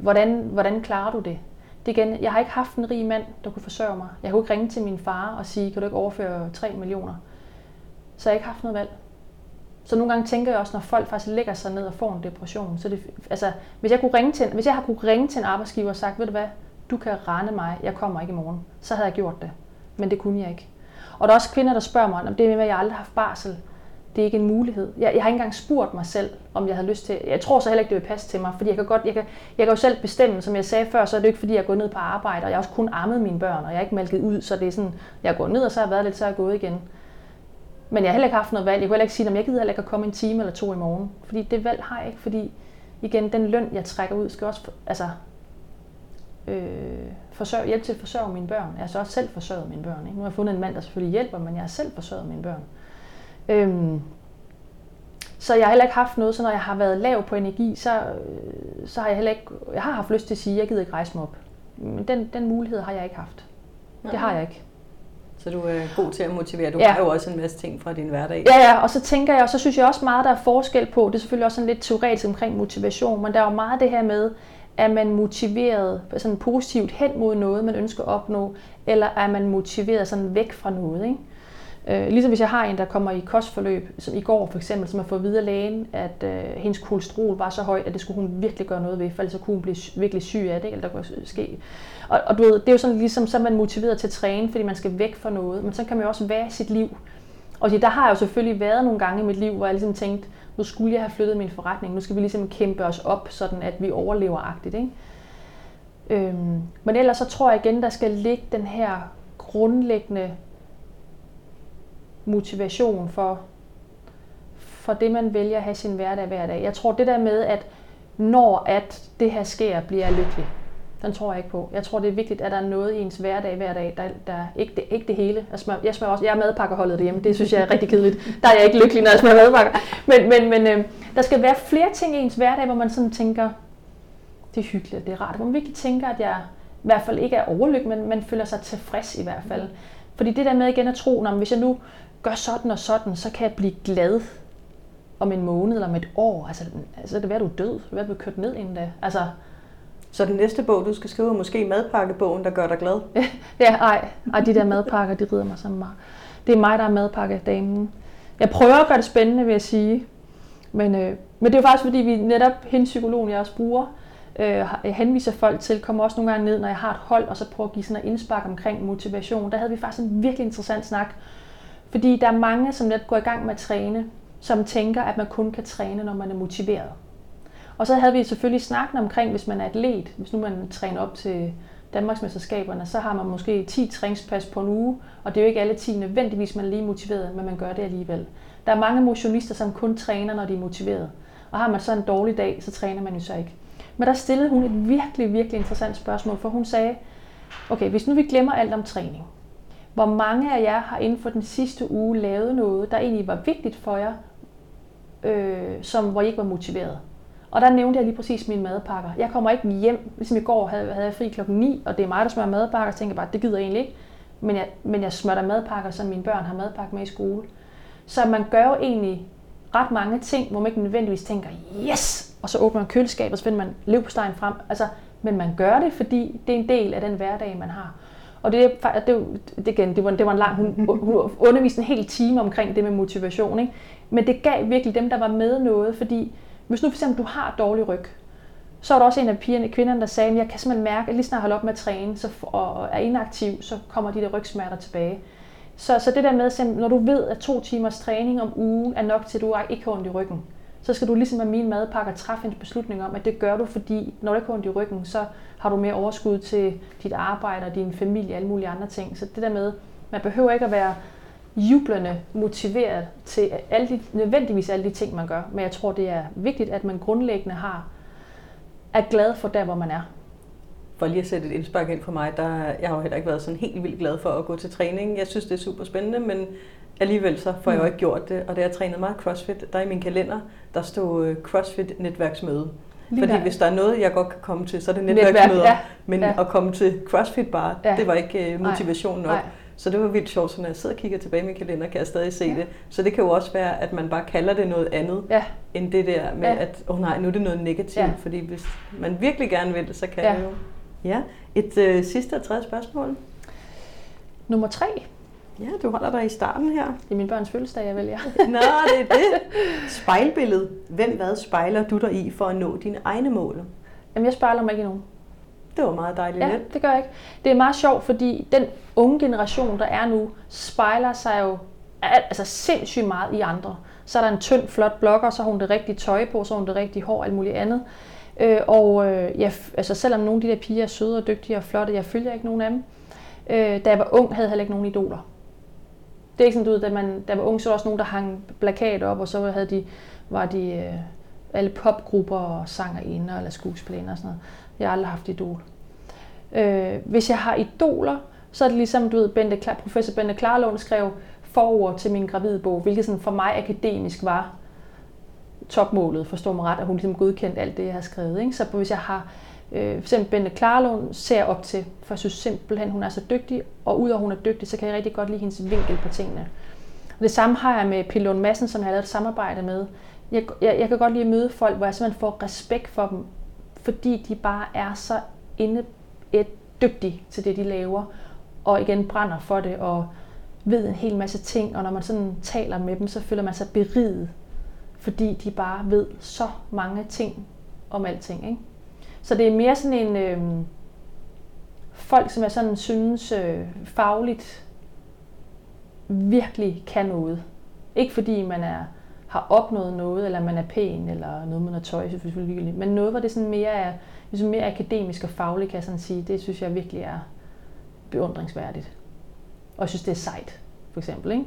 hvordan, hvordan klarer du det? det igen, jeg har ikke haft en rig mand, der kunne forsørge mig. Jeg kunne ikke ringe til min far og sige, kan du ikke overføre 3 millioner? Så jeg har ikke haft noget valg. Så nogle gange tænker jeg også, når folk faktisk lægger sig ned og får en depression, så det, altså, hvis jeg, kunne ringe til, hvis jeg har kunne ringe til en arbejdsgiver og sagt, ved du hvad, du kan rende mig, jeg kommer ikke i morgen, så havde jeg gjort det. Men det kunne jeg ikke. Og der er også kvinder, der spørger mig, om det er med, at jeg aldrig har haft barsel. Det er ikke en mulighed. Jeg, jeg har ikke engang spurgt mig selv, om jeg havde lyst til. Jeg tror så heller ikke, det vil passe til mig, fordi jeg kan, godt, jeg kan, jeg kan jo selv bestemme, som jeg sagde før, så er det jo ikke, fordi jeg går ned på arbejde, og jeg har også kun ammet mine børn, og jeg er ikke malket ud, så det er sådan, jeg går ned, og så har jeg været lidt, så er jeg gået igen. Men jeg har heller ikke haft noget valg. Jeg kunne heller ikke sige, at jeg gider heller ikke at komme en time eller to i morgen. Fordi det valg har jeg ikke, fordi igen, den løn, jeg trækker ud, skal også altså, øh, forsørge, hjælpe til at forsørge mine børn. Jeg har så også selv forsørget mine børn. Ikke? Nu har jeg fundet en mand, der selvfølgelig hjælper, men jeg har selv forsørget mine børn. Øhm, så jeg har heller ikke haft noget, så når jeg har været lav på energi, så, øh, så har jeg heller ikke, jeg har haft lyst til at sige, at jeg gider ikke rejse mig op. Men den, den mulighed har jeg ikke haft. Det har jeg ikke. Så du er god til at motivere. Du ja. har jo også en masse ting fra din hverdag. Ja, ja, og så tænker jeg, og så synes jeg også meget, der er forskel på, det er selvfølgelig også sådan lidt teoretisk omkring motivation, men der er jo meget det her med, Er man motiveret sådan positivt hen mod noget, man ønsker at opnå, eller er man motiveret sådan væk fra noget? Ikke? Øh, ligesom hvis jeg har en, der kommer i kostforløb, som i går for eksempel, som har fået videre lægen, at øh, hendes kolesterol var så højt, at det skulle hun virkelig gøre noget ved, for ellers kunne hun blive virkelig syg af det, eller der kunne ske. Og, og du ved, det er jo sådan ligesom, så er man motiveret til at træne, fordi man skal væk fra noget, men så kan man jo også være i sit liv. Og der har jeg jo selvfølgelig været nogle gange i mit liv, hvor jeg ligesom tænkte, nu skulle jeg have flyttet min forretning, nu skal vi ligesom kæmpe os op, sådan at vi overlever-agtigt. Ikke? Øhm, men ellers så tror jeg igen, der skal ligge den her grundlæggende motivation for, for det, man vælger at have sin hverdag hver dag. Jeg tror det der med, at når at det her sker, bliver jeg lykkelig. Den tror jeg ikke på. Jeg tror, det er vigtigt, at der er noget i ens hverdag hver dag, der, der ikke, det, ikke det hele. Jeg, smør, jeg, smører også, jeg er madpakkerholdet derhjemme, det synes jeg er rigtig kedeligt. Der er jeg ikke lykkelig, når jeg smører madpakker. Men, men, men øh, der skal være flere ting i ens hverdag, hvor man sådan tænker, det er hyggeligt, det er rart. Hvor man virkelig tænker, at jeg i hvert fald ikke er overlykkelig, men man føler sig tilfreds i hvert fald. Fordi det der med igen at tro, at hvis jeg nu gør sådan og sådan, så kan jeg blive glad om en måned eller om et år. Altså, altså det er du død. Hvad du kørt ned inden da? Altså, så den næste bog, du skal skrive, er måske madpakkebogen, der gør dig glad? ja, ej, ej, de der madpakker, de rider mig så meget. Det er mig, der er madpakkedamen. Jeg prøver at gøre det spændende, vil jeg sige. Men, øh, men det er jo faktisk, fordi vi netop, hende psykologen, jeg også bruger, øh, henviser folk til, kommer også nogle gange ned, når jeg har et hold, og så prøver at give sådan en indspark omkring motivation. Der havde vi faktisk en virkelig interessant snak fordi der er mange, som netop går i gang med at træne, som tænker, at man kun kan træne, når man er motiveret. Og så havde vi selvfølgelig snakken omkring, hvis man er atlet, hvis nu man træner op til Danmarksmesterskaberne, så har man måske 10 træningspas på en uge, og det er jo ikke alle 10 nødvendigvis, man er lige motiveret, men man gør det alligevel. Der er mange motionister, som kun træner, når de er motiveret. Og har man så en dårlig dag, så træner man jo så ikke. Men der stillede hun et virkelig, virkelig interessant spørgsmål, for hun sagde, okay, hvis nu vi glemmer alt om træning, hvor mange af jer har inden for den sidste uge lavet noget, der egentlig var vigtigt for jer, øh, som, hvor I ikke var motiveret? Og der nævnte jeg lige præcis mine madpakker. Jeg kommer ikke hjem, ligesom i går havde, havde jeg fri klokken 9, og det er mig, der smører madpakker, så tænker bare, det gider jeg egentlig ikke. Men jeg, men jeg smører madpakker, så mine børn har madpakke med i skole. Så man gør jo egentlig ret mange ting, hvor man ikke nødvendigvis tænker, yes! Og så åbner man køleskabet, og så finder man levpostejen frem. Altså, men man gør det, fordi det er en del af den hverdag, man har. Og det, det, det, igen, det, var, det var en lang, hun, hun underviste en hel time omkring det med motivation. Ikke? Men det gav virkelig dem, der var med noget, fordi hvis nu for eksempel du har dårlig ryg, så var der også en af pigerne, kvinderne, der sagde, at jeg kan simpelthen mærke, at lige snart jeg holder op med at træne så, og er inaktiv, så kommer de der rygsmerter tilbage. Så, så det der med, at når du ved, at to timers træning om ugen er nok til, at du ikke har ondt i ryggen, så skal du ligesom med min madpakker træffe en beslutning om, at det gør du, fordi når du ikke har ondt i ryggen, så har du mere overskud til dit arbejde og din familie og alle mulige andre ting. Så det der med, man behøver ikke at være jublende motiveret til alle de, nødvendigvis alle de ting, man gør. Men jeg tror, det er vigtigt, at man grundlæggende har, er glad for der, hvor man er. For lige at sætte et indspark ind for mig, der, jeg har jo heller ikke været sådan helt vildt glad for at gå til træning. Jeg synes, det er super spændende, men alligevel så får jeg jo mm. ikke gjort det. Og da jeg trænede meget CrossFit, der i min kalender, der stod øh, CrossFit netværksmøde. Lige Fordi der. hvis der er noget, jeg godt kan komme til, så er det netværksmøder. Netværk, ja. Men ja. at komme til CrossFit bare, ja. det var ikke uh, motivation nok. Nej. Så det var vildt sjovt, så når jeg sidder og kigger tilbage i min kalender, kan jeg stadig se ja. det. Så det kan jo også være, at man bare kalder det noget andet, ja. end det der med, ja. at åh oh nej, nu er det noget negativt. Ja. Fordi hvis man virkelig gerne vil det, så kan ja. det jo. Ja, et øh, sidste og tredje spørgsmål. Nummer tre. Ja, du holder dig i starten her. Det er min børns fødselsdag, jeg vælger. Nå, det er det. Spejlbillede. Hvem hvad spejler du dig i for at nå dine egne mål? Jamen, jeg spejler mig ikke i nogen. Det var meget dejligt Ja, det gør jeg ikke. Det er meget sjovt, fordi den unge generation, der er nu, spejler sig jo altså sindssygt meget i andre. Så er der en tynd, flot blogger, så har hun det rigtige tøj på, så har hun det rigtige hår og alt muligt andet. Øh, og øh, ja, altså selvom nogle af de der piger er søde og dygtige og flotte, jeg følger ikke nogen af dem. Øh, da jeg var ung, havde jeg heller ikke nogen idoler. Det er ikke sådan, du ved, da, man, da jeg var ung, så var der også nogen, der hang plakater op, og så havde de, var de øh, alle popgrupper og sangerinder eller skuespillere og sådan noget. Jeg har aldrig haft idol. Øh, hvis jeg har idoler, så er det ligesom, du ved, Bente, professor Bente Klarlund skrev forord til min gravide bog, hvilket sådan for mig akademisk var topmålet, forstår mig ret, at hun ligesom godkendte alt det, jeg har skrevet. Ikke? Så hvis jeg har øh, for eksempel Bente Klarlund ser op til, for jeg synes simpelthen, hun er så dygtig, og udover hun er dygtig, så kan jeg rigtig godt lide hendes vinkel på tingene. Og det samme har jeg med Pilon Massen, som jeg har lavet et samarbejde med. Jeg, jeg, jeg kan godt lide at møde folk, hvor jeg simpelthen får respekt for dem, fordi de bare er så inde et dygtige til det, de laver, og igen brænder for det, og ved en hel masse ting, og når man sådan taler med dem, så føler man sig beriget, fordi de bare ved så mange ting om alting. Ikke? Så det er mere sådan en øh, folk, som jeg sådan synes øh, fagligt virkelig kan noget. Ikke fordi man er har opnået noget, eller man er pæn, eller noget med noget tøj, selvfølgelig, men noget, hvor det sådan mere er ligesom mere akademisk og fagligt, kan jeg sådan sige, det synes jeg virkelig er beundringsværdigt. Og jeg synes, det er sejt, for eksempel. Ikke?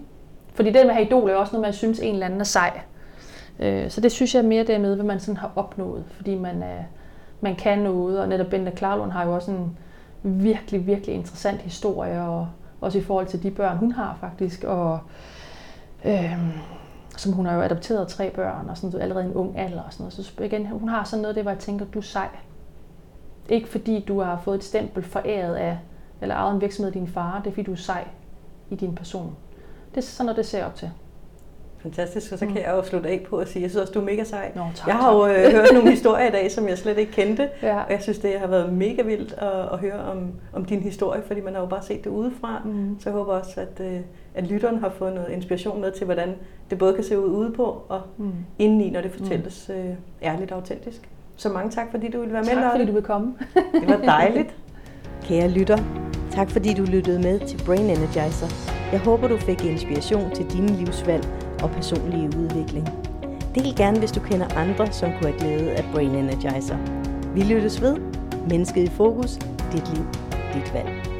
Fordi det med at have idol er også noget, man synes, en eller anden er sej. Øh, så det synes jeg er mere dermed, hvad man sådan har opnået, fordi man, er, man kan noget, og netop Bente Klarlund har jo også en virkelig, virkelig interessant historie, og også i forhold til de børn, hun har faktisk, og øh, som hun har jo adopteret tre børn, og sådan allerede en ung alder og sådan noget. Så igen, hun har sådan noget, det hvor jeg tænker, du er sej. Ikke fordi du har fået et stempel foræret af, eller ejet en virksomhed af din far, det er fordi du er sej i din person. Det er sådan noget, det ser op til. Fantastisk, og så kan mm. jeg jo slutte af på at sige, at jeg synes også, du er mega sej. Nå, tak, jeg har jo øh, hørt nogle historier i dag, som jeg slet ikke kendte, ja. og jeg synes, det har været mega vildt at, at høre om, om din historie, fordi man har jo bare set det udefra. Mm. Så jeg håber også, at, øh, at lytteren har fået noget inspiration med til, hvordan det både kan se ud ude på og mm. indeni, når det fortælles mm. øh, ærligt og autentisk. Så mange tak, fordi du ville være med, Tak, fordi du vil komme. det var dejligt. Kære lytter, tak fordi du lyttede med til Brain Energizer. Jeg håber, du fik inspiration til dine livsvalg og personlige udvikling. Del gerne, hvis du kender andre, som kunne have glæde af Brain Energizer. Vi lyttes ved. Mennesket i fokus. Dit liv. Dit valg.